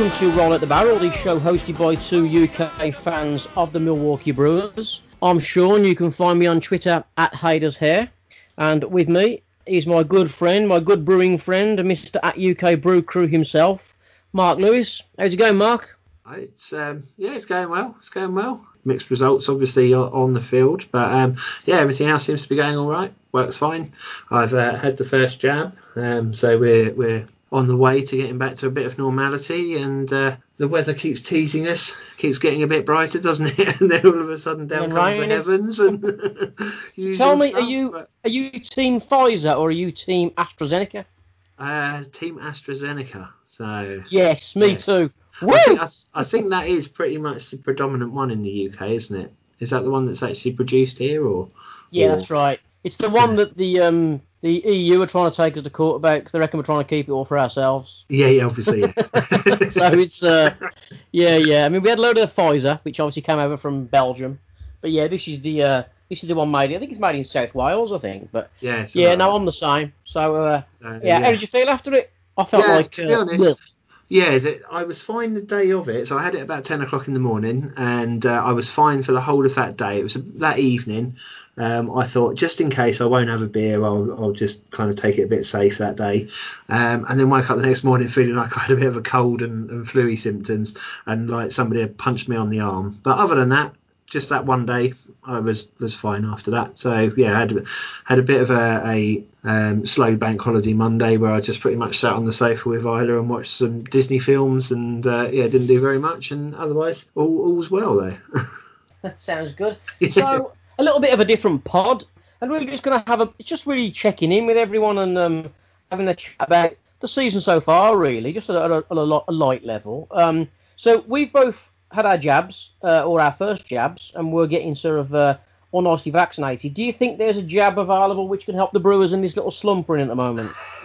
Welcome to Roll at the Barrel, the show hosted by two UK fans of the Milwaukee Brewers. I'm Sean. You can find me on Twitter at Haders Hair, and with me is my good friend, my good brewing friend, Mr. at UK Brew Crew himself, Mark Lewis. How's it going, Mark? It's um, yeah, it's going well. It's going well. Mixed results, obviously, on the field, but um, yeah, everything else seems to be going all right. Works fine. I've uh, had the first jab, um, so we're we're on the way to getting back to a bit of normality, and uh, the weather keeps teasing us, keeps getting a bit brighter, doesn't it? and then all of a sudden down comes the heavens. And tell me, stuff, are you but... are you team Pfizer or are you team AstraZeneca? Uh, team AstraZeneca. So yes, me yes. too. I think, I, I think, that is pretty much the predominant one in the UK, isn't it? Is that the one that's actually produced here, or? Yeah, or... that's right. It's the one that the um the EU are trying to take us to court about because they reckon we're trying to keep it all for ourselves. Yeah, yeah, obviously. Yeah. so it's uh, yeah, yeah. I mean, we had a load of Pfizer, which obviously came over from Belgium, but yeah, this is the uh, this is the one made. I think it's made in South Wales, I think. But yeah, yeah, no, I'm the same. So uh, uh, yeah, how did you feel after it? I felt yeah, like to be uh, honest, yeah, the, I was fine the day of it. So I had it about 10 o'clock in the morning and uh, I was fine for the whole of that day. It was that evening. Um, I thought, just in case I won't have a beer, I'll, I'll just kind of take it a bit safe that day. Um, and then wake up the next morning feeling like I had a bit of a cold and, and fluey symptoms and like somebody had punched me on the arm. But other than that, just that one day, I was was fine after that. So yeah, I had had a bit of a, a um, slow bank holiday Monday where I just pretty much sat on the sofa with Isla and watched some Disney films and uh, yeah, didn't do very much. And otherwise, all all's well there. that sounds good. So a little bit of a different pod, and we're just going to have a just really checking in with everyone and um, having a chat about the season so far, really, just at a, a, a, a light level. Um, so we've both had our jabs uh, or our first jabs, and we're getting sort of uh, all nicely vaccinated. Do you think there's a jab available which can help the Brewers in this little slump we're in at the moment?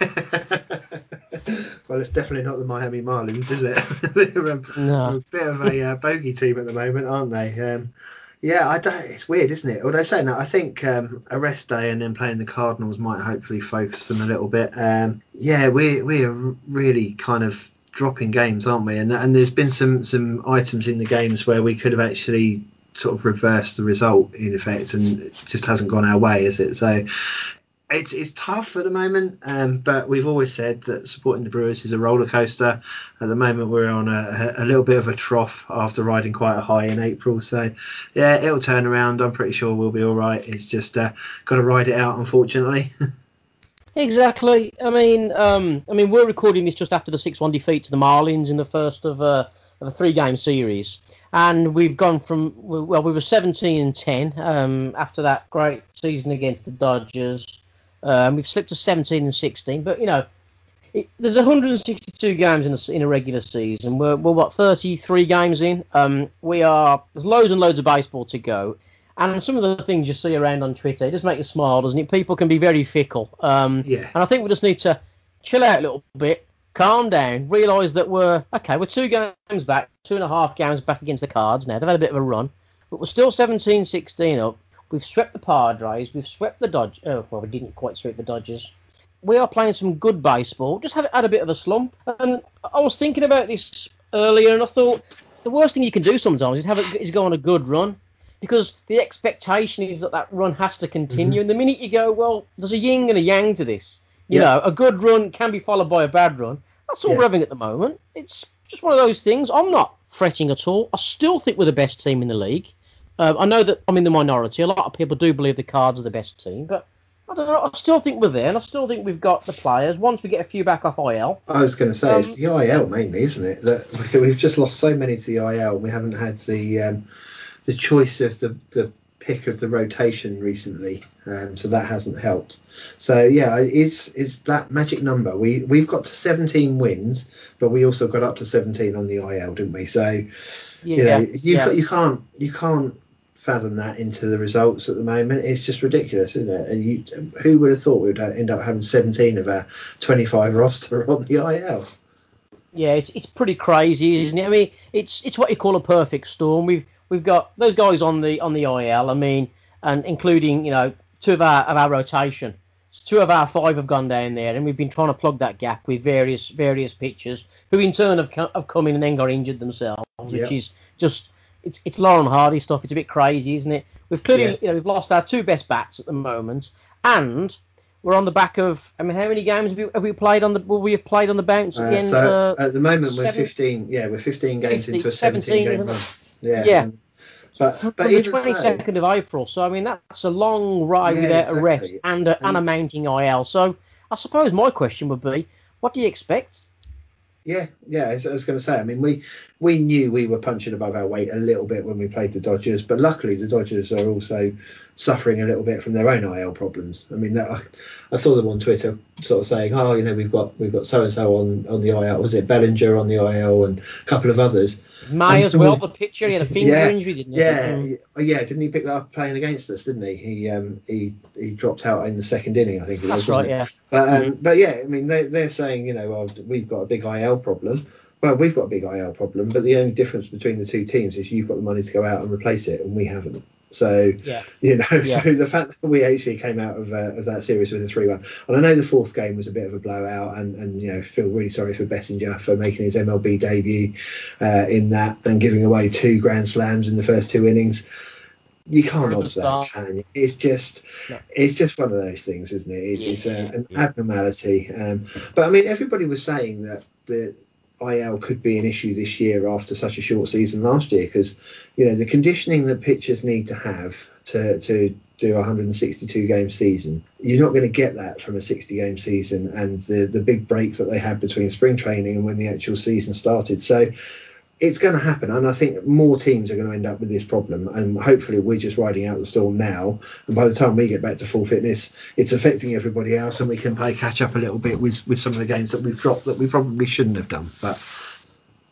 well, it's definitely not the Miami Marlins, is it? They're um, no. a bit of a uh, bogey team at the moment, aren't they? Um, yeah, I don't. It's weird, isn't it? Although saying that, I think um, a rest day and then playing the Cardinals might hopefully focus them a little bit. Um, yeah, we we are really kind of dropping games, aren't we? And and there's been some some items in the games where we could have actually sort of reversed the result in effect, and it just hasn't gone our way, is it? So it's it's tough at the moment, um, but we've always said that supporting the Brewers is a roller coaster. At the moment, we're on a, a little bit of a trough after riding quite a high in April. So yeah, it'll turn around. I'm pretty sure we'll be all right. It's just uh, got to ride it out, unfortunately. Exactly. I mean, um, I mean, we're recording this just after the six-one defeat to the Marlins in the first of, uh, of a three-game series, and we've gone from well, we were 17 and 10 um, after that great season against the Dodgers. Um, we've slipped to 17 and 16, but you know, it, there's 162 games in a, in a regular season. We're, we're what 33 games in. Um, we are there's loads and loads of baseball to go. And some of the things you see around on Twitter, it does make you smile, doesn't it? People can be very fickle. Um, yeah. And I think we just need to chill out a little bit, calm down, realise that we're okay. We're two games back, two and a half games back against the Cards now. They've had a bit of a run, but we're still 17-16 up. We've swept the Padres. We've swept the Dodgers. Oh, well, we didn't quite sweep the Dodgers. We are playing some good baseball. Just have had a bit of a slump. And I was thinking about this earlier, and I thought the worst thing you can do sometimes is have a, is go on a good run because the expectation is that that run has to continue. Mm-hmm. And the minute you go, well, there's a yin and a yang to this. You yeah. know, a good run can be followed by a bad run. That's all yeah. we're having at the moment. It's just one of those things. I'm not fretting at all. I still think we're the best team in the league. Uh, I know that I'm in the minority. A lot of people do believe the Cards are the best team, but I don't know. I still think we're there, and I still think we've got the players. Once we get a few back off IL. I was going to say um, it's the IL mainly, isn't it? That we've just lost so many to the IL, and we haven't had the um, the choice of the, the pick of the rotation recently, um, so that hasn't helped. So yeah, it's it's that magic number. We we've got to 17 wins, but we also got up to 17 on the IL, didn't we? So yeah, you know, you yeah. you can't you can't fathom that into the results at the moment. It's just ridiculous, isn't it? And you, who would have thought we'd end up having 17 of our 25 roster on the IL? Yeah, it's it's pretty crazy, isn't it? I mean, it's it's what you call a perfect storm. We've we've got those guys on the on the IL. I mean, and including you know two of our of our rotation. two of our five have gone down there, and we've been trying to plug that gap with various various pitchers who in turn have, have come in and then got injured themselves, yep. which is just it's it's Laurel Hardy stuff. It's a bit crazy, isn't it? We've clearly yeah. you know we've lost our two best bats at the moment, and we're on the back of. I mean, how many games have we, have we played on the? Will we have played on the bounce at the uh, end? So uh, at the moment we're 15. Yeah, we're 15 games 50, into a 17, 17 game run. Yeah. Yeah. But, but even the 22nd so, of April, so I mean that's a long ride yeah, without exactly. a rest and a, and, and a mounting IL. So I suppose my question would be, what do you expect? Yeah, yeah. I was going to say, I mean, we we knew we were punching above our weight a little bit when we played the Dodgers, but luckily the Dodgers are also suffering a little bit from their own IL problems. I mean, that, I, I, saw them on Twitter sort of saying, oh, you know, we've got we've got so and so on on the IL. Was it Bellinger on the IL and a couple of others? May as well. The picture he had a finger yeah, injury, didn't he? Yeah, yeah. Didn't he pick that up playing against us? Didn't he? He um he he dropped out in the second inning, I think it That's was. That's right. Yeah. But um, but yeah, I mean, they they're saying, you know, well, we've got a big IL problem well, we've got a big IL problem, but the only difference between the two teams is you've got the money to go out and replace it, and we haven't. So, yeah. you know, yeah. so the fact that we actually came out of, uh, of that series with a 3 1, and I know the fourth game was a bit of a blowout, and, and you know, feel really sorry for Bettinger for making his MLB debut uh, in that and giving away two grand slams in the first two innings. You can't odds that, can you? It's just, no. it's just one of those things, isn't it? It's, yeah, it's uh, an abnormality. Um, but I mean, everybody was saying that the IL could be an issue this year after such a short season last year because you know the conditioning that pitchers need to have to to do a 162 game season you're not going to get that from a 60 game season and the the big break that they had between spring training and when the actual season started. So it's going to happen, and I think more teams are going to end up with this problem. And hopefully, we're just riding out the storm now. And by the time we get back to full fitness, it's affecting everybody else, and we can play catch up a little bit with with some of the games that we've dropped that we probably shouldn't have done. But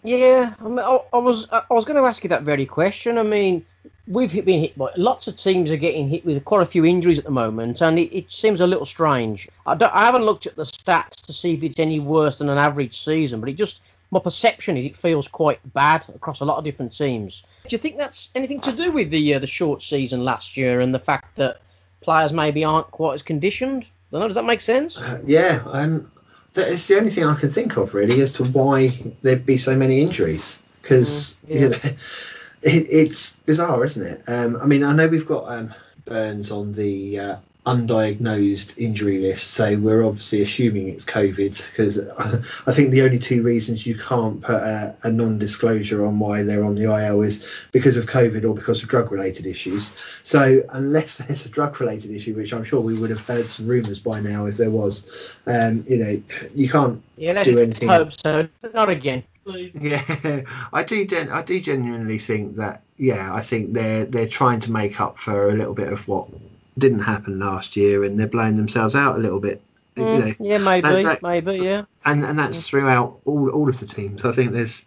yeah, I, mean, I, I was I was going to ask you that very question. I mean, we've been hit by lots of teams are getting hit with quite a few injuries at the moment, and it, it seems a little strange. I, I haven't looked at the stats to see if it's any worse than an average season, but it just my perception is it feels quite bad across a lot of different teams. Do you think that's anything to do with the uh, the short season last year and the fact that players maybe aren't quite as conditioned? I know, does that make sense? Uh, yeah, um, it's the only thing I can think of really as to why there'd be so many injuries because mm, yeah. you know it, it's bizarre, isn't it? Um, I mean, I know we've got um, Burnes on the uh, undiagnosed injury list. So we're obviously assuming it's COVID because I think the only two reasons you can't put a, a, non-disclosure on why they're on the IL is because of COVID or because of drug-related issues. So unless there's a drug-related issue, which I'm sure we would have heard some rumours by now if there was, um, you know, you can't yeah, do anything. Hope so. Not again. Please. Yeah, I do. Gen- I do genuinely think that. Yeah, I think they're they're trying to make up for a little bit of what didn't happen last year, and they're blowing themselves out a little bit. Mm, you know, yeah, maybe, that, that, maybe, yeah. And and that's throughout all all of the teams. I think there's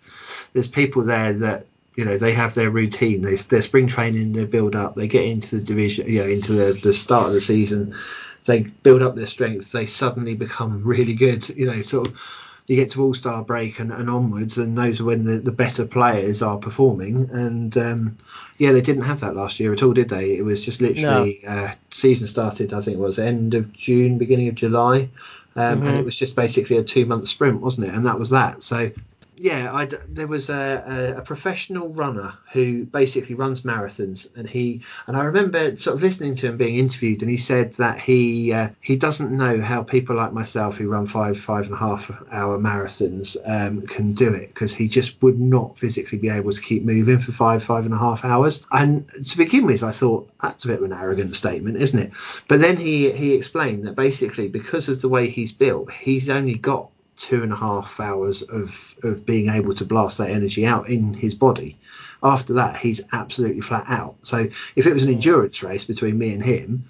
there's people there that you know they have their routine. They their spring training, they build up, they get into the division, you know, into the, the start of the season. They build up their strength. They suddenly become really good. You know, sort of you get to All Star break and, and onwards, and those are when the, the better players are performing. And um, yeah, they didn't have that last year at all, did they? It was just literally no. uh, season started, I think it was end of June, beginning of July, um, mm-hmm. and it was just basically a two month sprint, wasn't it? And that was that. So yeah, I'd, there was a, a, a, professional runner who basically runs marathons, and he and I remember sort of listening to him being interviewed, and he said that he uh, he doesn't know how people like myself who run five five and a half hour marathons um, can do it because he just would not physically be able to keep moving for five five and a half hours. And to begin with, I thought that's a bit of an arrogant statement, isn't it? But then he he explained that basically because of the way he's built, he's only got two and a half hours of, of being able to blast that energy out in his body. After that, he's absolutely flat out. So if it was an endurance race between me and him,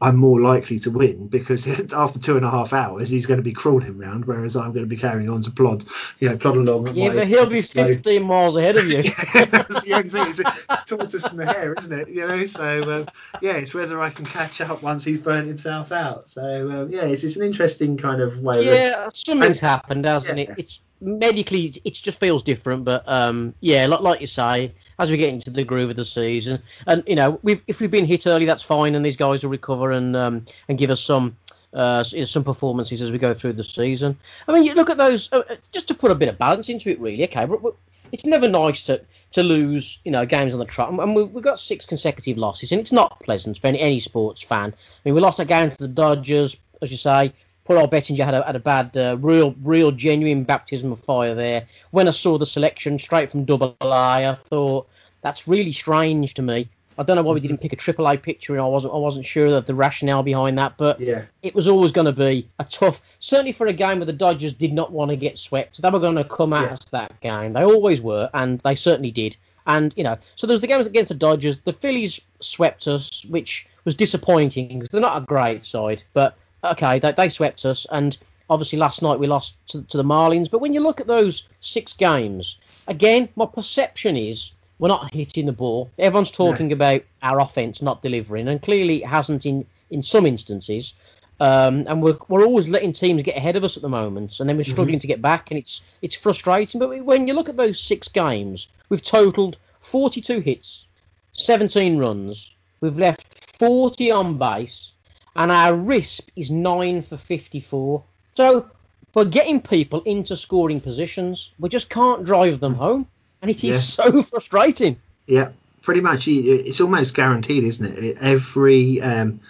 I'm more likely to win because after two and a half hours he's going to be crawling around, whereas I'm going to be carrying on to plod, you know, plod along. Yeah, but he'll be slow... 15 miles ahead of you. yeah, that's the only thing. It's a tortoise and the hare, isn't it? You know, so um, yeah, it's whether I can catch up once he's burnt himself out. So um, yeah, it's, it's an interesting kind of way. Yeah, of... something's and, happened, hasn't yeah. it? It's medically it just feels different, but um, yeah, like, like you say as we get into the groove of the season. And you know, we've, if we've been hit early, that's fine, and these guys will recover and um, and give us some uh, some performances as we go through the season. I mean, you look at those uh, uh just to put a bit of balance into it, really. Okay, but, but it's never nice to to lose, you know, games on the trot, and we've got six consecutive losses, and it's not pleasant for any, any sports fan. I mean, we lost that game to the Dodgers, as you say. Poor old Bettinger had a, had a bad, uh, real, real, genuine baptism of fire there. When I saw the selection straight from Double A, I thought that's really strange to me. I don't know why we didn't pick a triple A picture, and I wasn't I wasn't sure of the rationale behind that, but yeah. it was always going to be a tough, certainly for a game where the Dodgers did not want to get swept. They were going to come at yeah. us that game. They always were, and they certainly did. And you know, so there was the games against the Dodgers. The Phillies swept us, which was disappointing because they're not a great side, but okay, they, they swept us, and obviously last night we lost to, to the Marlins. But when you look at those six games, again, my perception is we're not hitting the ball. Everyone's talking no. about our offense not delivering, and clearly it hasn't in in some instances. Um, and we're we're always letting teams get ahead of us at the moment, and then we're mm-hmm. struggling mm-hmm. to get back, and it's it's frustrating. But when you look at those six games, we've totaled 42 hits, 17 runs. We've left 40 on base, and our RISP is nine for 54. So we're getting people into scoring positions. We just can't drive them home and it is yeah. so frustrating. Yeah, pretty much. It's almost guaranteed, isn't it? Every um,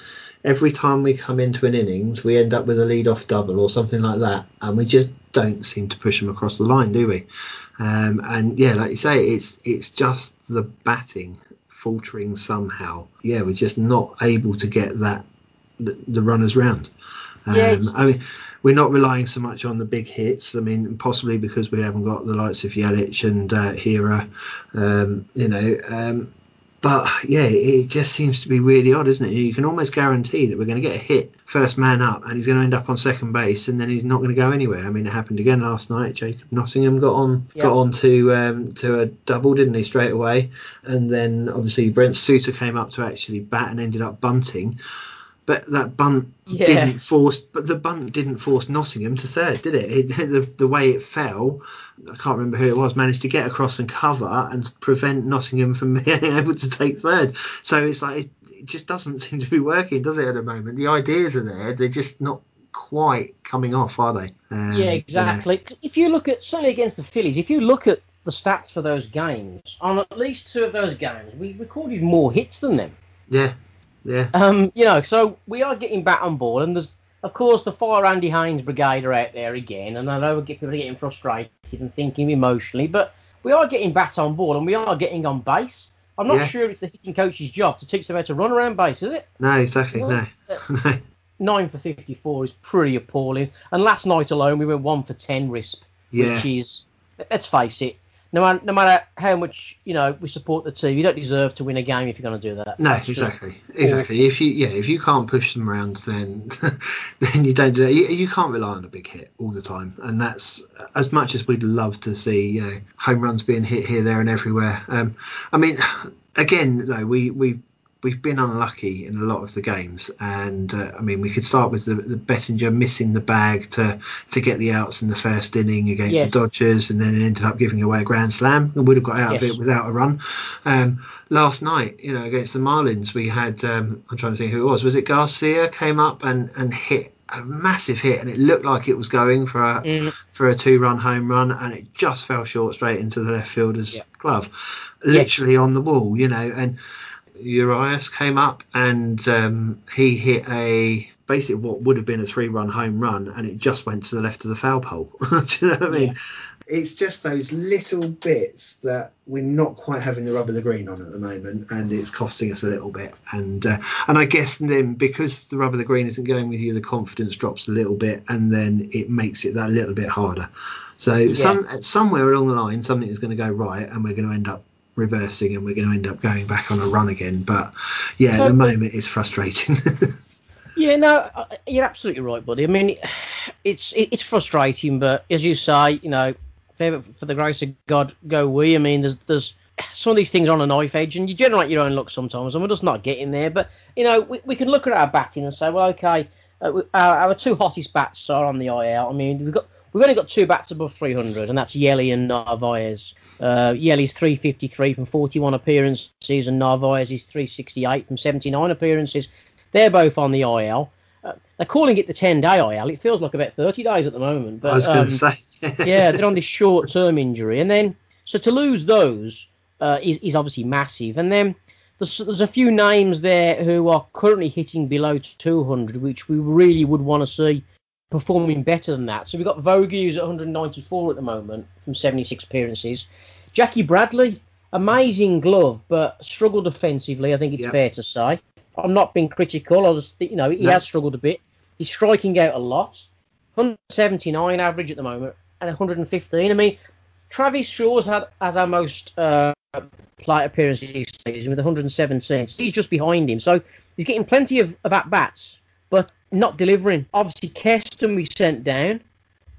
every time we come into an innings, we end up with a lead-off double or something like that, and we just don't seem to push them across the line, do we? Um, and yeah, like you say, it's it's just the batting faltering somehow. Yeah, we're just not able to get that the, the runners round. Um, yeah, I mean, we're not relying so much on the big hits. I mean, possibly because we haven't got the likes of Yelich and uh, Hiura, um, you know. Um, but yeah, it just seems to be really odd, isn't it? You can almost guarantee that we're going to get a hit first man up, and he's going to end up on second base, and then he's not going to go anywhere. I mean, it happened again last night. Jacob Nottingham got on got on to um, to a double, didn't he, straight away? And then obviously Brent Suter came up to actually bat and ended up bunting but that bunt yeah. didn't force. But the bunt didn't force Nottingham to third, did it? it the, the way it fell, I can't remember who it was, managed to get across and cover and prevent Nottingham from being able to take third. So it's like it, it just doesn't seem to be working, does it? At the moment, the ideas are there, they're just not quite coming off, are they? Um, yeah, exactly. You know. If you look at certainly against the Phillies, if you look at the stats for those games, on at least two of those games, we recorded more hits than them. Yeah, yeah. Um, you know, so we are getting back on board, and there's of course the Fire Andy Haines brigade are out there again, and I know people are getting frustrated and thinking emotionally, but we are getting back on board, and we are getting on base. I'm not yeah. sure it's the hitting coach's job to teach them how to run around base, is it? No, exactly. no. Nine for 54 is pretty appalling. And last night alone, we went one for 10 RISP, yeah. which is, let's face it, no matter, no matter how much you know we support the team, you don't deserve to win a game if you're going to do that. No, exactly, exactly. If you yeah, if you can't push them around, then then you don't do that. You, you, can't rely on a big hit all the time, and that's as much as we'd love to see you know home runs being hit here, there, and everywhere. Um, I mean, again though, we we we've been unlucky in a lot of the games, and uh, I mean we could start with the, the Bettinger missing the bag to to get the outs in the first inning against yes. the Dodgers, and then ended up giving away a grand slam and would have got out yes. of it without a run. Um, last night, you know, against the Marlins, we had um, I'm trying to think who it was. Was it Garcia came up and and hit a massive hit, and it looked like it was going for a mm. for a two run home run, and it just fell short straight into the left fielder's glove, literally on the wall, you know, and Urias came up and um, he hit a basically what would have been a three run home run and it just went to the left of the foul pole. Do you know what I mean? Yeah. It's just those little bits that we're not quite having the rub of the green on at the moment, and it's costing us a little bit. And uh, and I guess then because the rub of the green isn't going with you, the confidence drops a little bit, and then it makes it that little bit harder. So yeah. some somewhere along the line, something is going to go right, and we're going to end up reversing and we're going to end up going back on a run again. But yeah, at the moment it's frustrating. yeah, no, you're absolutely right, buddy. I mean, it's it's frustrating, but as you say, you know, for, for the grace of God, go we. I mean, there's there's some of these things are on a knife edge, and you generate your own luck sometimes, and we're just not getting there. But you know, we, we can look at our batting and say, well, okay, uh, our, our two hottest bats are on the IL. I mean, we've got we've only got two bats above 300, and that's Yelly and Narvaez. Uh, Yelly's 353 from 41 appearances, and Narvaez is 368 from 79 appearances. They're both on the IL. uh, they're calling it the 10 day IL. It feels like about 30 days at the moment. But, I was going to um, say. yeah, they're on this short term injury. And then, so to lose those uh, is, is obviously massive. And then there's, there's a few names there who are currently hitting below 200, which we really would want to see performing better than that. So we've got Vogie, who's at 194 at the moment from 76 appearances. Jackie Bradley, amazing glove, but struggled defensively, I think it's fair to say. I'm not being critical. I just, you know, he No. has struggled a bit. He's striking out a lot. 179 average at the moment and 115. I mean, Travis Shaw's had as our most uh, plate appearances this season with 117. So he's just behind him. So he's getting plenty of, of at bats, but not delivering. Obviously, Keston we sent down.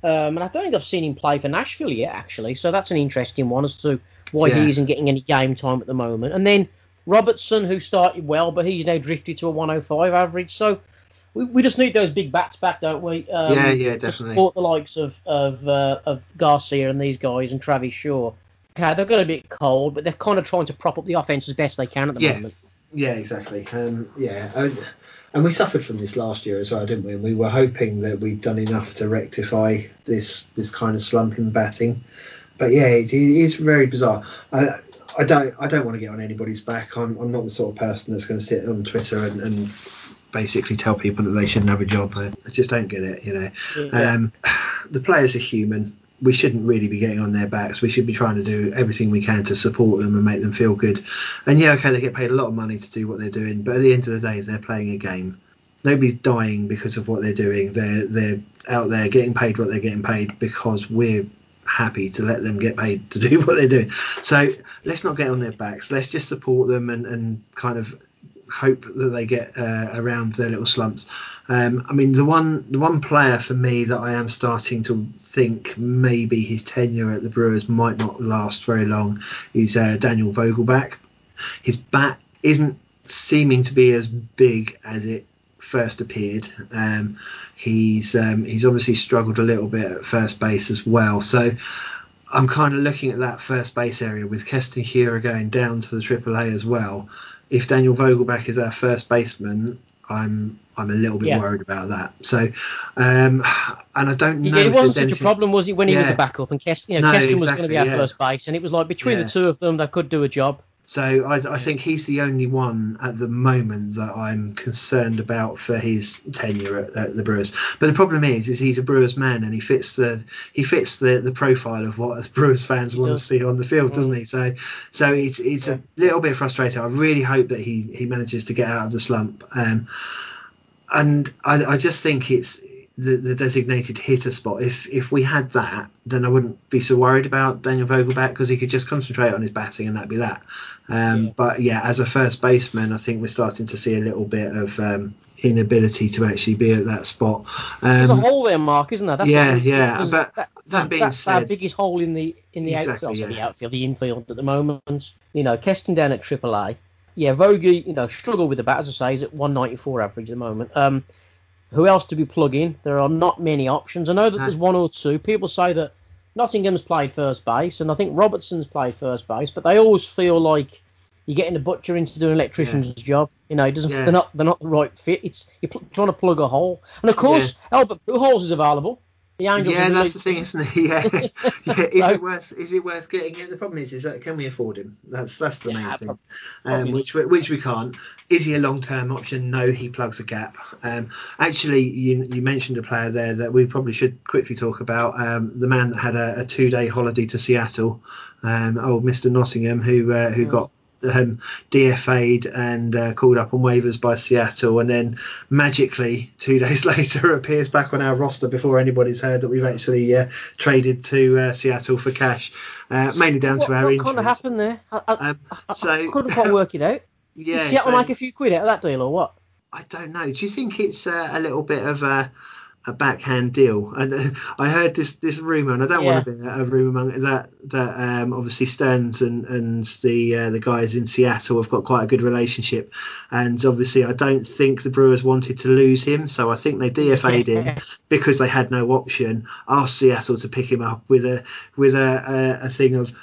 Um, and I don't think I've seen him play for Nashville yet, actually. So that's an interesting one as to why Yeah. he isn't getting any game time at the moment. And then Robertson, who started well, but he's now drifted to a 105 average. So we, we just need those big bats back, don't we? Um, Yeah, yeah, definitely. support the likes of of, uh, of Garcia and these guys and Travis Shaw. Okay, they've got a bit cold, but they're kind of trying to prop up the offense as best they can at the Yeah. moment. Yeah, exactly. Um, yeah, and we suffered from this last year as well, didn't we? And we were hoping that we'd done enough to rectify this this kind of slump in batting. But yeah, it, it is very bizarre. I I don't I don't want to get on anybody's back. I'm I'm not the sort of person that's going to sit on Twitter and, and basically tell people that they shouldn't have a job. I, I just don't get it. You know, Yeah. um, the players are human. We shouldn't really be getting on their backs. We should be trying to do everything we can to support them and make them feel good. And yeah, okay, they get paid a lot of money to do what they're doing, but at the end of the day, they're playing a game. Nobody's dying because of what they're doing. They're they're out there getting paid what they're getting paid because we're happy to let them get paid to do what they're doing. So let's not get on their backs. Let's just support them and, and kind of hope that they get uh, around their little slumps. Um, I mean, the one the one player for me that I am starting to think maybe his tenure at the Brewers might not last very long is uh, Daniel Vogelbach. His bat isn't seeming to be as big as it first appeared. Um, he's um, he's obviously struggled a little bit at first base as well. So I'm kind of looking at that first base area with Keston Hiura going down to the AAA as well. If Daniel Vogelbach is our first baseman, I'm I'm a little bit Yeah. worried about that. So, um, and I don't know Yeah, it if wasn't such anything. a problem, was it, when he was the backup and Keston, you know, No, Keston was going to be our first base, and it was like between the two of them, they could do a job. So I, I think he's the only one at the moment that I'm concerned about for his tenure at, at the Brewers. But the problem is, is he's a Brewers man and he fits the he fits the, the profile of what Brewers fans He want does. to see on the field, doesn't Mm. he? So so it's it's Yeah. a little bit frustrating. I really hope that he he manages to get out of the slump. Um, and I, I just think it's the, the designated hitter spot. If if we had that, then I wouldn't be so worried about Daniel Vogelbach because he could just concentrate on his batting and that'd be that. Um, Yeah. But yeah, as a first baseman, I think we're starting to see a little bit of um, inability to actually be at that spot. There's a Um, hole there, Mark, isn't there? That's yeah, yeah, but that, that being that's our said- biggest hole in the in the Exactly, outfield, yeah. the outfield, the infield at the moment. You know, Keston down at AAA. Yeah, Vogie, you know, struggle with the bat as I say, he's at 194 average at the moment. Um, who else do we plug in? There are not many options. I know that there's one or two. People say that Nottingham's played first base, and I think Robertson's played first base, but they always feel like you're getting a butcher into doing an electrician's job. You know, it doesn't. Yeah. They're not. They're not the right fit. It's you're pl- trying to plug a hole. And of course, Albert Pujols is available. Yeah, that's the thing, isn't it? Yeah, yeah. Is So- it worth? Is it worth getting it? The problem is, is that can we afford him? That's that's the Yeah, main thing. Um, which we, which we can't. Is he a long term option? No, he plugs a gap. Um, actually, you you mentioned a player there that we probably should quickly talk about. Um, the man that had a, a two day holiday to Seattle, um, old Mister Nottingham, who uh, who Mm. got. Um, DFA'd and uh, called up on waivers by Seattle, and then magically two days later appears back on our roster before anybody's heard that we've actually uh, traded to uh, Seattle for cash, uh, mainly down what, to our what injuries. kind of happened there? I, I, Um, I- so I couldn't quite work it out. yeah, Did Seattle so- make a few quid out of that deal or what? I don't know. Do you think it's uh, a little bit of a, a backhand deal? And uh, I heard this this rumor, and I don't want to be a, a rumor monger, that that um, obviously Stearns and and the uh, the guys in Seattle have got quite a good relationship, and obviously I don't think the Brewers wanted to lose him, so I think they DFA'd him because they had no option. Asked Seattle to pick him up with a with a, a, a thing of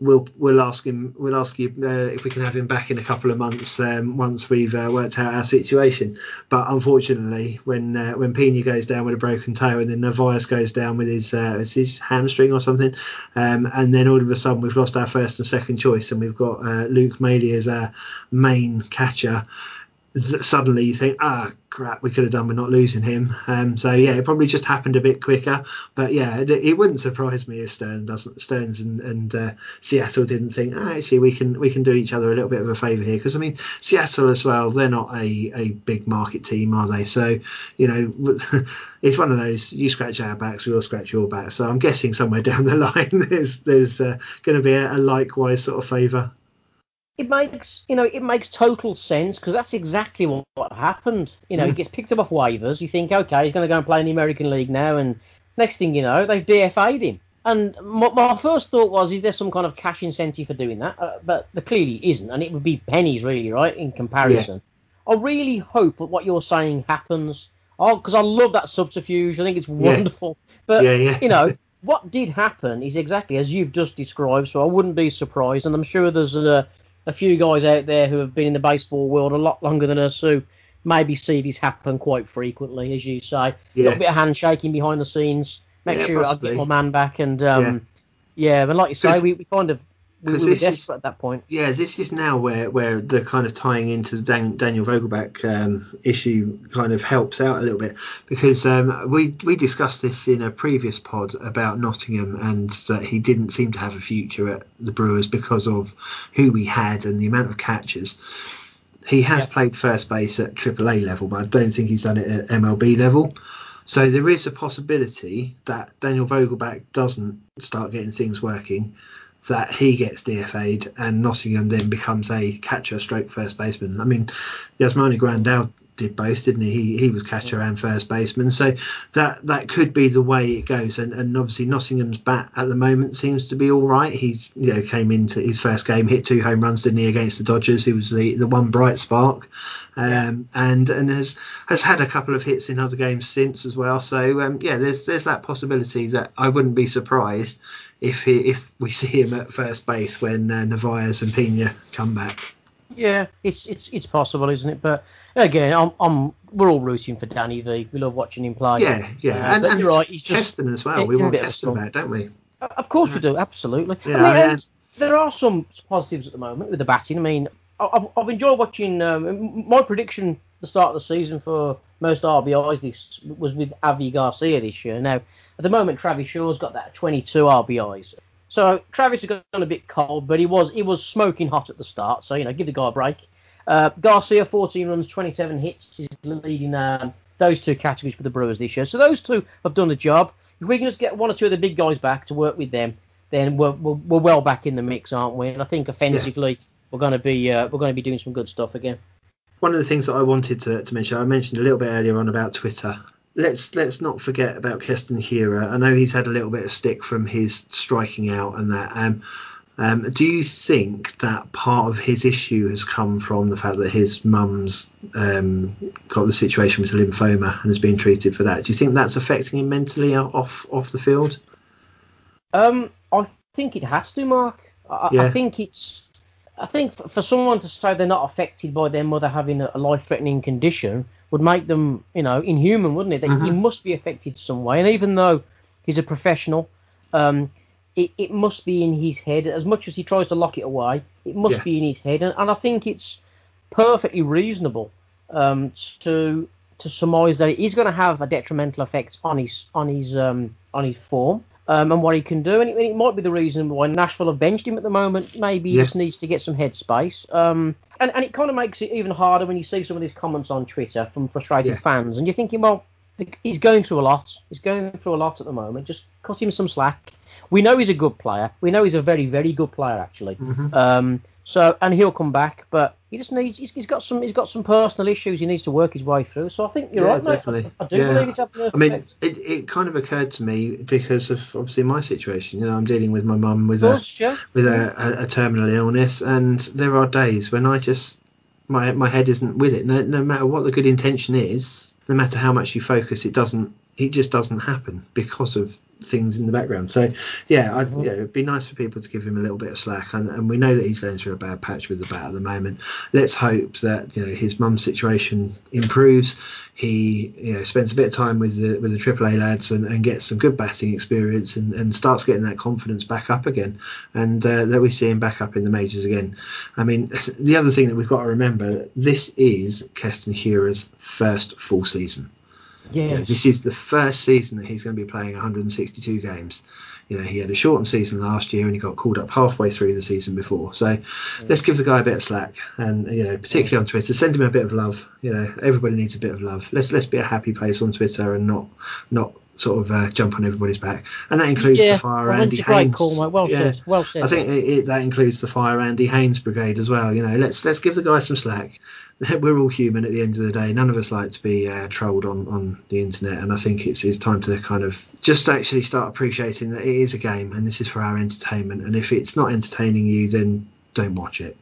we'll we'll ask him we'll ask you uh, if we can have him back in a couple of months um, once we've uh, worked out our situation. But unfortunately, when uh, when Piña goes down with a broken toe and then Narvaez goes down with his uh, his hamstring or something, um, and then all of a sudden we've lost our first and second choice and we've got uh, Luke Maile as our main catcher suddenly you think, ah, crap, we could have done with not losing him. Um, so yeah, it probably just happened a bit quicker. But yeah, it, it wouldn't surprise me if Stern doesn't Stearns and, and uh, Seattle didn't think, ah, actually, we can we can do each other a little bit of a favour here because I mean Seattle as well, they're not a, a big market team, are they? So you know, it's one of those you scratch our backs, we all scratch your back. So I'm guessing somewhere down the line there's there's uh, going to be a, a likewise sort of favour it makes you know it makes total sense because that's exactly what, what, happened. You know, mm. he gets picked up off waivers. You think, okay, he's going to go and play in the American League now, and next thing you know, they've DFA'd him. And my, my first thought was, is there some kind of cash incentive for doing that? Uh, but there clearly isn't, and it would be pennies really, right, in comparison. Yeah. I really hope that what you're saying happens. Oh, because I love that subterfuge. I think it's wonderful. Yeah. But yeah, yeah. you know, what did happen is exactly as you've just described. So I wouldn't be surprised, and I'm sure there's a a few guys out there who have been in the baseball world a lot longer than us who maybe see this happen quite frequently, as you say. Yeah. A little bit of handshaking behind the scenes, make yeah, sure possibly. I get my man back, and um, yeah. yeah, but like you say, we, we kind of we, we were desperate is, at that point. Yeah, this is now where where the kind of tying into the Dan, Daniel Vogelbach um, issue kind of helps out a little bit because um, we we discussed this in a previous pod about Nottingham and that he didn't seem to have a future at the Brewers because of who we had and the amount of catches. He has yeah. played first base at AAA level, but I don't think he's done it at MLB level. So there is a possibility that Daniel Vogelbach doesn't start getting things working that he gets DFA'd and Nottingham then becomes a catcher stroke first baseman. I mean, Yasmani Grandal did both, didn't he? He he was catcher and first baseman, so that that could be the way it goes. And, and obviously Nottingham's bat at the moment seems to be all right. He's you know came into his first game, hit two home runs, didn't he, against the Dodgers, who was the, the one bright spark, um, and and has has had a couple of hits in other games since as well. So um, yeah, there's there's that possibility that I wouldn't be surprised if he, if we see him at first base when uh, Narvaez and Piña come back. Yeah, it's it's it's possible, isn't it? But again, I'm, I'm we're all rooting for Danny V. We love watching him play. Yeah, yeah, uh, and, and right, he's just as well. We want Keston back, don't we? Of course we do, absolutely. Yeah, I mean, there are some positives at the moment with the batting. I mean, I've, I've enjoyed watching. Um, my prediction the start of the season for most RBIs this was with Avi Garcia this year. Now at the moment, Travis Shaw's got that 22 RBIs. So Travis has gone a bit cold, but he was he was smoking hot at the start. So you know, give the guy a break. Uh, Garcia, 14 runs, 27 hits, is leading um, those two categories for the Brewers this year. So those two have done the job. If we can just get one or two of the big guys back to work with them, then we're, we're, we're well back in the mix, aren't we? And I think offensively, yeah. we're going to be uh, we're going to be doing some good stuff again. One of the things that I wanted to, to mention, I mentioned a little bit earlier on about Twitter let's let's not forget about Keston Hiura. I know he's had a little bit of stick from his striking out and that. Um, um, do you think that part of his issue has come from the fact that his mum's um, got the situation with the lymphoma and is being treated for that? Do you think that's affecting him mentally off off the field? Um, I think it has to, Mark. I, yeah. I think it's. I think for someone to say they're not affected by their mother having a life-threatening condition, would make them, you know, inhuman, wouldn't it? That mm-hmm. he must be affected some way. And even though he's a professional, um, it, it must be in his head. As much as he tries to lock it away, it must yeah. be in his head. And, and I think it's perfectly reasonable um, to to surmise that it is going to have a detrimental effect on his on his um, on his form um, and what he can do. And it, it, might be the reason why Nashville have benched him at the moment. Maybe he yeah. just needs to get some headspace. Um, and, and it kind of makes it even harder when you see some of these comments on Twitter from frustrated yeah. fans, and you're thinking, well, he's going through a lot. He's going through a lot at the moment. Just cut him some slack. We know he's a good player. We know he's a very, very good player actually. Mm-hmm. Um, so and he'll come back, but he just needs. He's, he's got some. He's got some personal issues he needs to work his way through. So I think you're yeah, right, definitely. Mate. I, I do yeah. believe it's having I mean, it, it kind of occurred to me because of obviously my situation. You know, I'm dealing with my mum with course, a yeah. with a, a, a, terminal illness, and there are days when I just my my head isn't with it. No, no matter what the good intention is, no matter how much you focus, it doesn't. It just doesn't happen because of things in the background. So yeah, I'd, mm-hmm. it'd be nice for people to give him a little bit of slack. And, and we know that he's going through a bad patch with the bat at the moment. Let's hope that you know his mum's situation improves. He you know spends a bit of time with the with the AAA lads and, and gets some good batting experience and, and starts getting that confidence back up again. And uh, that we see him back up in the majors again. I mean, the other thing that we've got to remember this is Keston Hiura's first full season. Yeah. this is the first season that he's going to be playing 162 games. You know, he had a shortened season last year and he got called up halfway through the season before. So yeah. let's give the guy a bit of slack and you know, particularly yeah. on Twitter, send him a bit of love. You know, everybody needs a bit of love. Let's let's be a happy place on Twitter and not not sort of uh, jump on everybody's back, and that includes yeah, the Fire well, Andy Haines. Call, well yeah. said. Well said. I think it, it, that includes the Fire Andy Haines brigade as well. You know, let's let's give the guy some slack. we're all human at the end of the day. None of us like to be uh, trolled on, on the internet, and I think it's, it's time to kind of just actually start appreciating that it is a game and this is for our entertainment. And if it's not entertaining you, then don't watch it.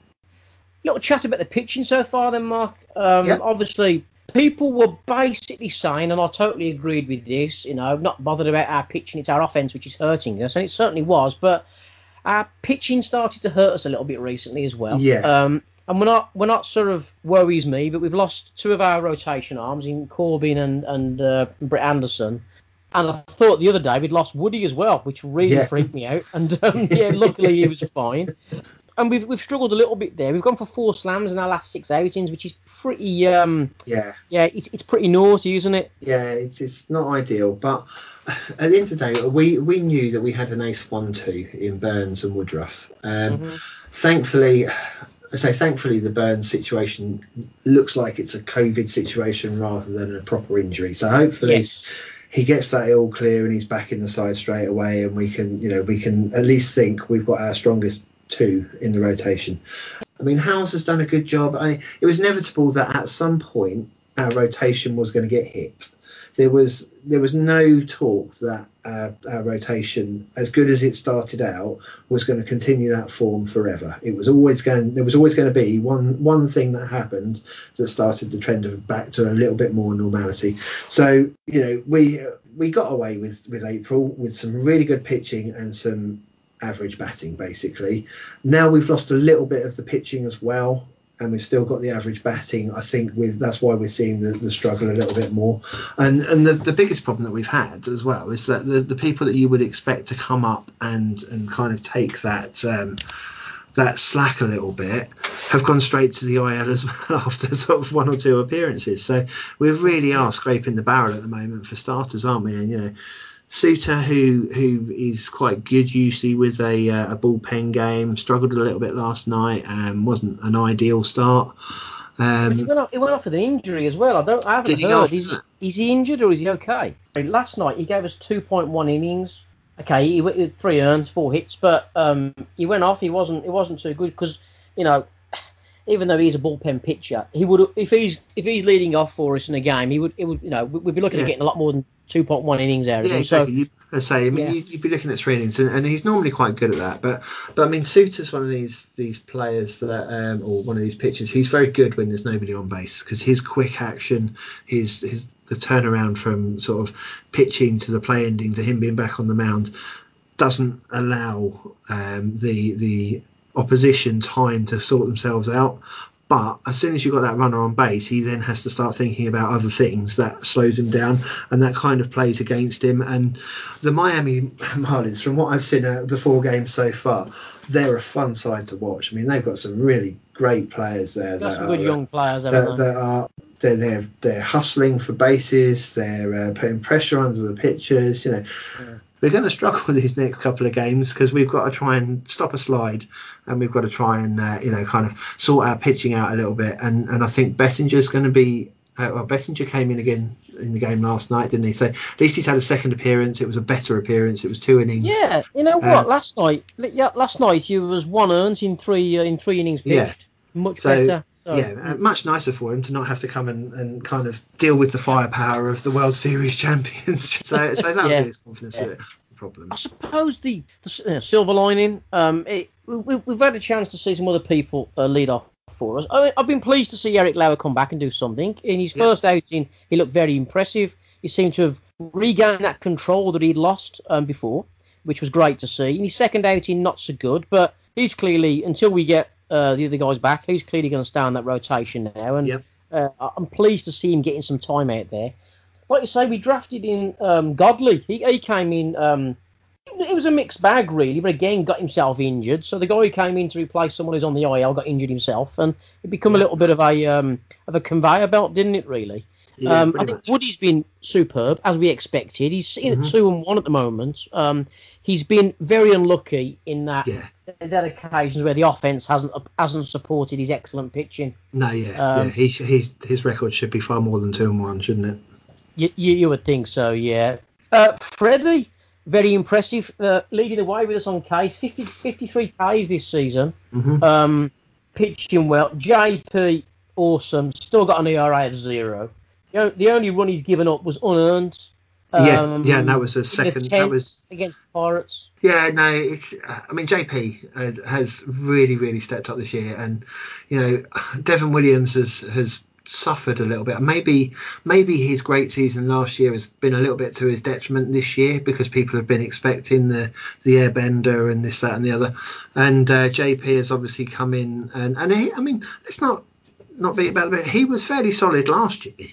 Little chat about the pitching so far, then, Mark. Um, yep. Obviously, people were basically saying, and I totally agreed with this, you know, not bothered about our pitching, it's our offense which is hurting us, and it certainly was, but our pitching started to hurt us a little bit recently as well. Yeah. Um, and we're not we're not sort of worries me, but we've lost two of our rotation arms in Corbin and and uh, Brett Anderson. And I thought the other day we'd lost Woody as well, which really yeah. freaked me out. And um, yeah, luckily he was fine. And we've we've struggled a little bit there. We've gone for four slams in our last six outings, which is pretty um yeah yeah it's, it's pretty naughty, isn't it? Yeah, it's it's not ideal, but at the end of the day, we we knew that we had an ace one two in Burnes and Woodruff. Um, mm-hmm. Thankfully, I say thankfully the burn situation looks like it's a COVID situation rather than a proper injury. So hopefully yes. he gets that all clear and he's back in the side straight away, and we can you know we can at least think we've got our strongest two in the rotation. I mean, Howes has done a good job. I, it was inevitable that at some point our rotation was going to get hit there was there was no talk that our, our, rotation, as good as it started out, was going to continue that form forever. It was always going. There was always going to be one one thing that happened that started the trend of back to a little bit more normality. So you know we we got away with with April with some really good pitching and some average batting basically. Now we've lost a little bit of the pitching as well and we've still got the average batting. I think with that's why we're seeing the, the struggle a little bit more. And and the, the biggest problem that we've had as well is that the, the people that you would expect to come up and and kind of take that um, that slack a little bit have gone straight to the IL as well after sort of one or two appearances. So we really are scraping the barrel at the moment for starters, aren't we? And you know Suter, who who is quite good usually with a, uh, a bullpen game, struggled a little bit last night and wasn't an ideal start. Um, he, went off, he went off with an injury as well. I don't. I haven't heard. Is he, is he injured or is he okay? Last night he gave us 2.1 innings. Okay, he went three earns, four hits, but um, he went off. He wasn't. It wasn't too good because you know, even though he's a bullpen pitcher, he would if he's if he's leading off for us in a game, he would. It would. You know, we'd be looking yeah. at getting a lot more than 2.1 innings out of yeah, him. Exactly. So, you, I say, I mean, yeah. you, would be looking at three innings, and, and, he's normally quite good at that. But, but I mean, Suter's one of these these players that, um, or one of these pitchers. He's very good when there's nobody on base because his quick action, his his the turnaround from sort of pitching to the play ending to him being back on the mound doesn't allow um, the the opposition time to sort themselves out. But as soon as you've got that runner on base, he then has to start thinking about other things that slows him down, and that kind of plays against him. And the Miami Marlins, from what I've seen out of the four games so far, they're a fun side to watch. I mean, they've got some really great players there. Got some good young players that, that, are they're, they're they're hustling for bases. They're uh, putting pressure under the pitchers. You know, yeah we're going to struggle with these next couple of games because we've got to try and stop a slide and we've got to try and uh, you know kind of sort our pitching out a little bit. And and I think Bettinger's going to be uh, well Bettinger came in again in the game last night didn't he? So at least he's had a second appearance. It was a better appearance. It was two innings. Yeah you know what? Uh, last night yeah last night he was one earned in three uh, in three innings pitched. Yeah. much so, better so, yeah, uh, much nicer for him to not have to come and, and kind of deal with the firepower of the World Series champions. so, so that yeah. was his confidence. Yeah. Problem. I suppose the, the uh, silver lining. Um, it, we, have had a chance to see some other people uh, lead off for us. I, have been pleased to see Eric Lauer come back and do something. In his first outing, he looked very impressive. He seemed to have regained that control that he'd lost um, before, which was great to see. In his second outing, not so good, but he's clearly until we get uh, the other guys back, he's clearly going to stay on that rotation now, and Yep. uh, I'm pleased to see him getting some time out there. Like you say, we drafted in um, Godley. He, he came in. Um, it was a mixed bag, really, but again, got himself injured. So the guy who came in to replace someone who's on the IL got injured himself, and it became a little bit of a um, of a conveyor belt, didn't it? Really. Yeah, um, I think much. Woody's been superb as we expected. He's sitting Mhm. at two and one at the moment. Um, he's been very unlucky in that Yeah. There's had occasions where the offense hasn't hasn't supported his excellent pitching. No, yeah, Um, yeah. He, he's, his record should be far more than two and one, shouldn't it? You, you, you would think so, yeah. Uh, Freddie, very impressive, uh, leading the way with us on case. 50, 53 Ks this season. hmm Um, pitching well. JP, awesome. Still got an ERA of zero. The only run he's given up was unearned. Yeah, Um, yeah. And that was a the second. That was against the Pirates. Yeah, no, it's. I mean, JP uh, has really, really stepped up this year, and you know, Devin Williams has has suffered a little bit. Maybe, maybe his great season last year has been a little bit to his detriment this year because people have been expecting the the airbender and this, that, and the other. And uh, JP has obviously come in, and and he, I mean, let's not not beat about it. He was fairly solid last year.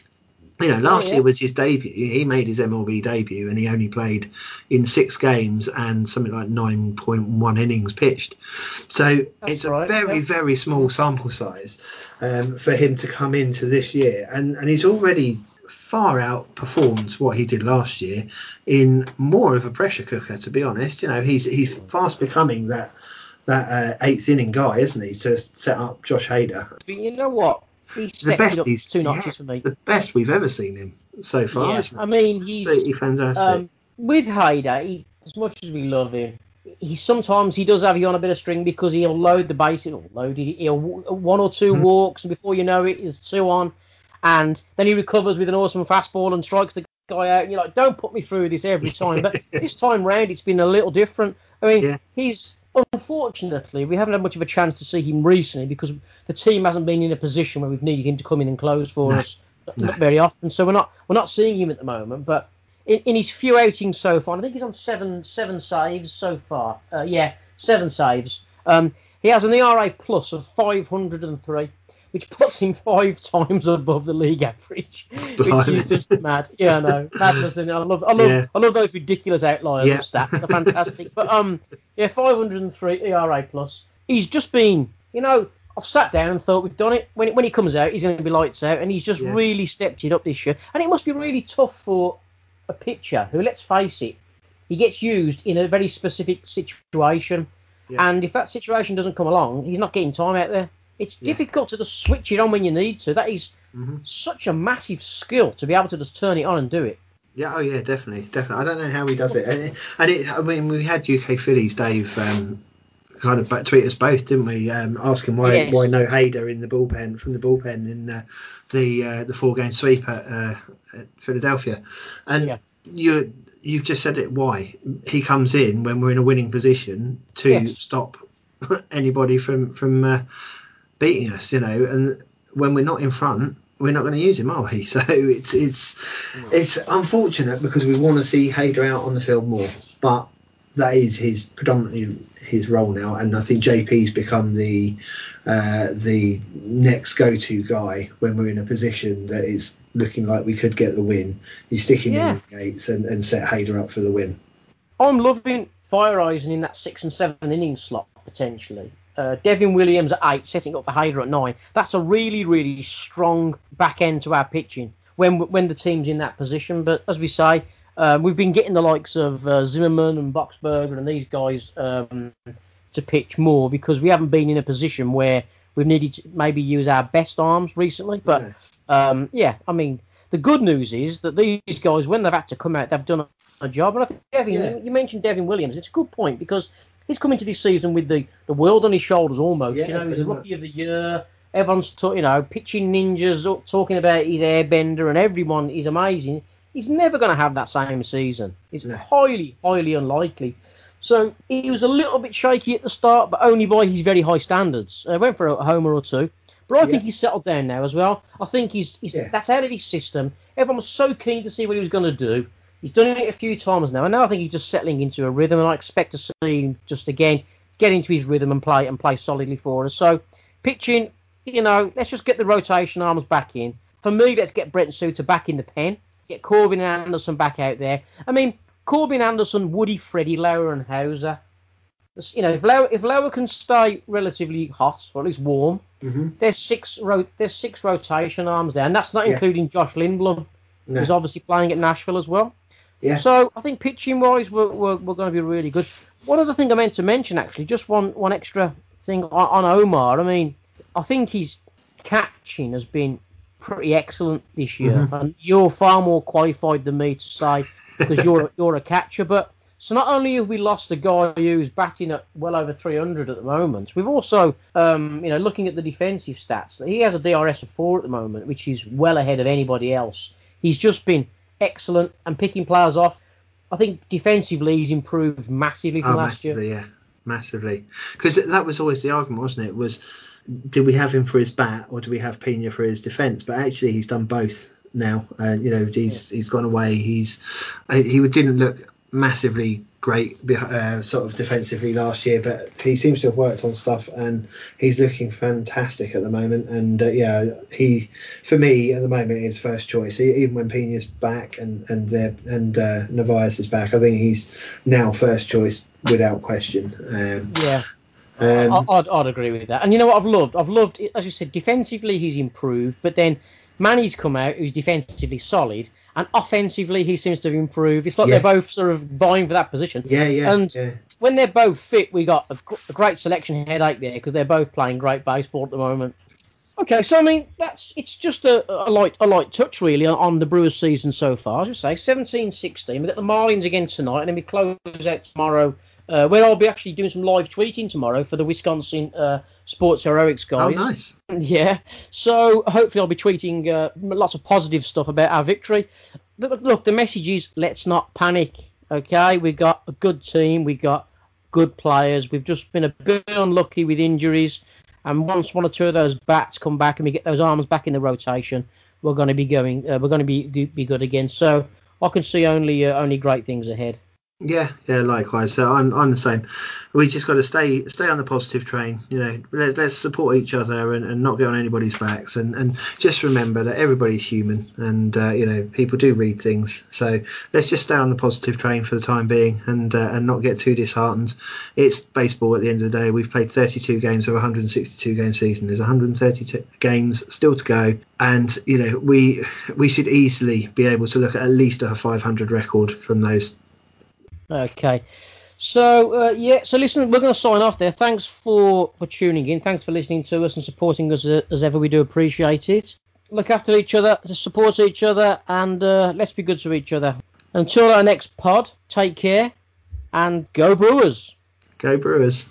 You know, last yeah. year was his debut. He made his MLB debut, and he only played in six games and something like 9.1 innings pitched. So it's a very, yeah. very small sample size um, for him to come into this year, and and he's already far outperformed what he did last year in more of a pressure cooker. To be honest, you know, he's he's fast becoming that that uh, eighth inning guy, isn't he, to set up Josh Hader. But you know what? He The best he's two yeah, for me. the best we've ever seen him so far. Yeah, isn't I mean, he's Absolutely fantastic. um, with Hader. He, as much as we love him, he sometimes he does have you on a bit of string because he'll load the bases, or load it, he'll one or 2 Mhm. walks, and before you know it, he's two on, and then he recovers with an awesome fastball and strikes the guy out. And you're like, don't put me through this every time. But this time round, it's been a little different. I mean, Yeah. he's unfortunately we haven't had much of a chance to see him recently because the team hasn't been in a position where we've needed him to come in and close for No. us not very often. So we're not we're not seeing him at the moment, but in, in his few outings so far, I think he's on seven seven saves so far. Uh, yeah, seven saves. Um, he has an ERA plus of 503, which puts him five times above the league average, which is just mad. Yeah, I know, madness. And I love, I love, Yeah. I love those ridiculous outliers Yeah. of stats. They're fantastic. but um, yeah, 503 ERA plus. He's just been, you know. I've sat down and thought we've done it. When, when he comes out, he's going to be lights out, and he's just Yeah. really stepped it up this year. And it must be really tough for a pitcher who, let's face it, he gets used in a very specific situation. Yeah. And if that situation doesn't come along, he's not getting time out there. It's Yeah. difficult to just switch it on when you need to. That is Mhm. such a massive skill to be able to just turn it on and do it. Yeah, oh yeah, definitely, definitely. I don't know how he does it, and it, and it I mean, we had UK Phillies Dave um, kind of tweet us both, didn't we? Um, asking why Yes. why no Hader in the bullpen from the bullpen in uh, the uh, the four game sweep at, uh, at Philadelphia, and Yeah. you you've just said it. Why he comes in when we're in a winning position to Yes. stop anybody from from uh, beating us, you know, and when we're not in front. We're not going to use him, are we? So it's it's it's unfortunate because we want to see Hader out on the field more, but that is his predominantly his role now, and I think JP's become the uh, the next go-to guy when we're in a position that is looking like we could get the win. He's sticking Yeah. in the eighth and, and set Hader up for the win. I'm loving Fire Eyes in that six and seven inning slot potentially. Uh, Devin Williams at eight, setting up for Hader at nine. That's a really, really strong back end to our pitching when when the team's in that position. But as we say, um, we've been getting the likes of uh, Zimmermann and Boxberger and these guys um, to pitch more because we haven't been in a position where we've needed to maybe use our best arms recently. But Yeah. um, yeah, I mean, the good news is that these guys, when they've had to come out, they've done a, a job. And I think Devin, Yeah. you mentioned Devin Williams. It's a good point because he's coming to this season with the, the world on his shoulders almost. Yeah, you know, he's the much. rookie of the year. Everyone's, you know, pitching ninjas, up- talking about his airbender, and everyone is amazing. He's never going to have that same season. It's highly, highly unlikely. So he was a little bit shaky at the start, but only by his very high standards. Uh, went for a homer or two, but I Yeah. think he's settled down now as well. I think he's, he's that's out of his system. Everyone was so keen to see what he was going to do. He's done it a few times now, and now I think he's just settling into a rhythm, and I expect to see him just again get into his rhythm and play and play solidly for us. So pitching, you know, let's just get the rotation arms back in. For me, let's get Brent Suter back in the pen. Get Corbin and Anderson back out there. I mean, Corbin Anderson, Woody, Freddie, Lauer, and Houser. You know, if Lauer, if can stay relatively hot or at least warm, mm-hmm. there's six ro- there's six rotation arms there, and that's not yeah. including Josh Lindblom, no. who's obviously playing at Nashville as well. Yeah. So I think pitching wise, we're, we're, we're going to be really good. One other thing I meant to mention actually, just one one extra thing on, on Omar. I mean, I think his catching has been pretty excellent this year, mm-hmm. and you're far more qualified than me to say because you're you're a catcher. But so not only have we lost a guy who's batting at well over 300 at the moment, we've also, um, you know, looking at the defensive stats, he has a DRS of four at the moment, which is well ahead of anybody else. He's just been excellent and picking players off. I think defensively he's improved massively from oh, last massively, year. Yeah, massively. Because that was always the argument, wasn't it? Was do we have him for his bat or do we have Piña for his defence? But actually, he's done both now. Uh, you know, he's yeah. he's gone away. He's he didn't look massively great uh, sort of defensively last year, but he seems to have worked on stuff and he's looking fantastic at the moment. And uh, yeah, he for me at the moment is first choice. Even when Piña's back and and there and uh, Narvaez is back, I think he's now first choice without question. Um, yeah. Um, I'd, I'd agree with that. And you know what I've loved? I've loved, as you said, defensively he's improved, but then Manny's come out who's defensively solid, and offensively he seems to have improved. It's like yeah. they're both sort of vying for that position. Yeah, yeah. And yeah. when they're both fit, we got a, a great selection headache there because they're both playing great baseball at the moment. Okay, so I mean that's it's just a, a light a light touch really on the Brewers season so far. As I say, 17-16. We've got the Marlins again tonight, and then we close out tomorrow uh, where I'll be actually doing some live tweeting tomorrow for the Wisconsin uh, Sports Heroics guys. Oh, nice. Yeah. So hopefully I'll be tweeting uh, lots of positive stuff about our victory. But look, the message is let's not panic. Okay, we've got a good team. We've got good players. We've just been a bit unlucky with injuries. And once one or two of those bats come back and we get those arms back in the rotation, we're going to be going. Uh, we're going to be be good again. So I can see only uh, only great things ahead. Yeah, yeah, likewise. So I'm I'm the same. We just got to stay stay on the positive train. You know, let, us support each other and, and not get on anybody's backs. And, and just remember that everybody's human, and uh, you know people do read things. So let's just stay on the positive train for the time being, and uh, and not get too disheartened. It's baseball at the end of the day. We've played 32 games of 162 game season. There's 132 games still to go, and you know we we should easily be able to look at at least a 500 record from those Okay. So uh, yeah, so listen, we're going to sign off there. Thanks for for tuning in. Thanks for listening to us and supporting us uh, as ever. We do appreciate it. Look after each other, support each other, and uh, let's be good to each other. Until our next pod, take care and go Brewers. Go Brewers.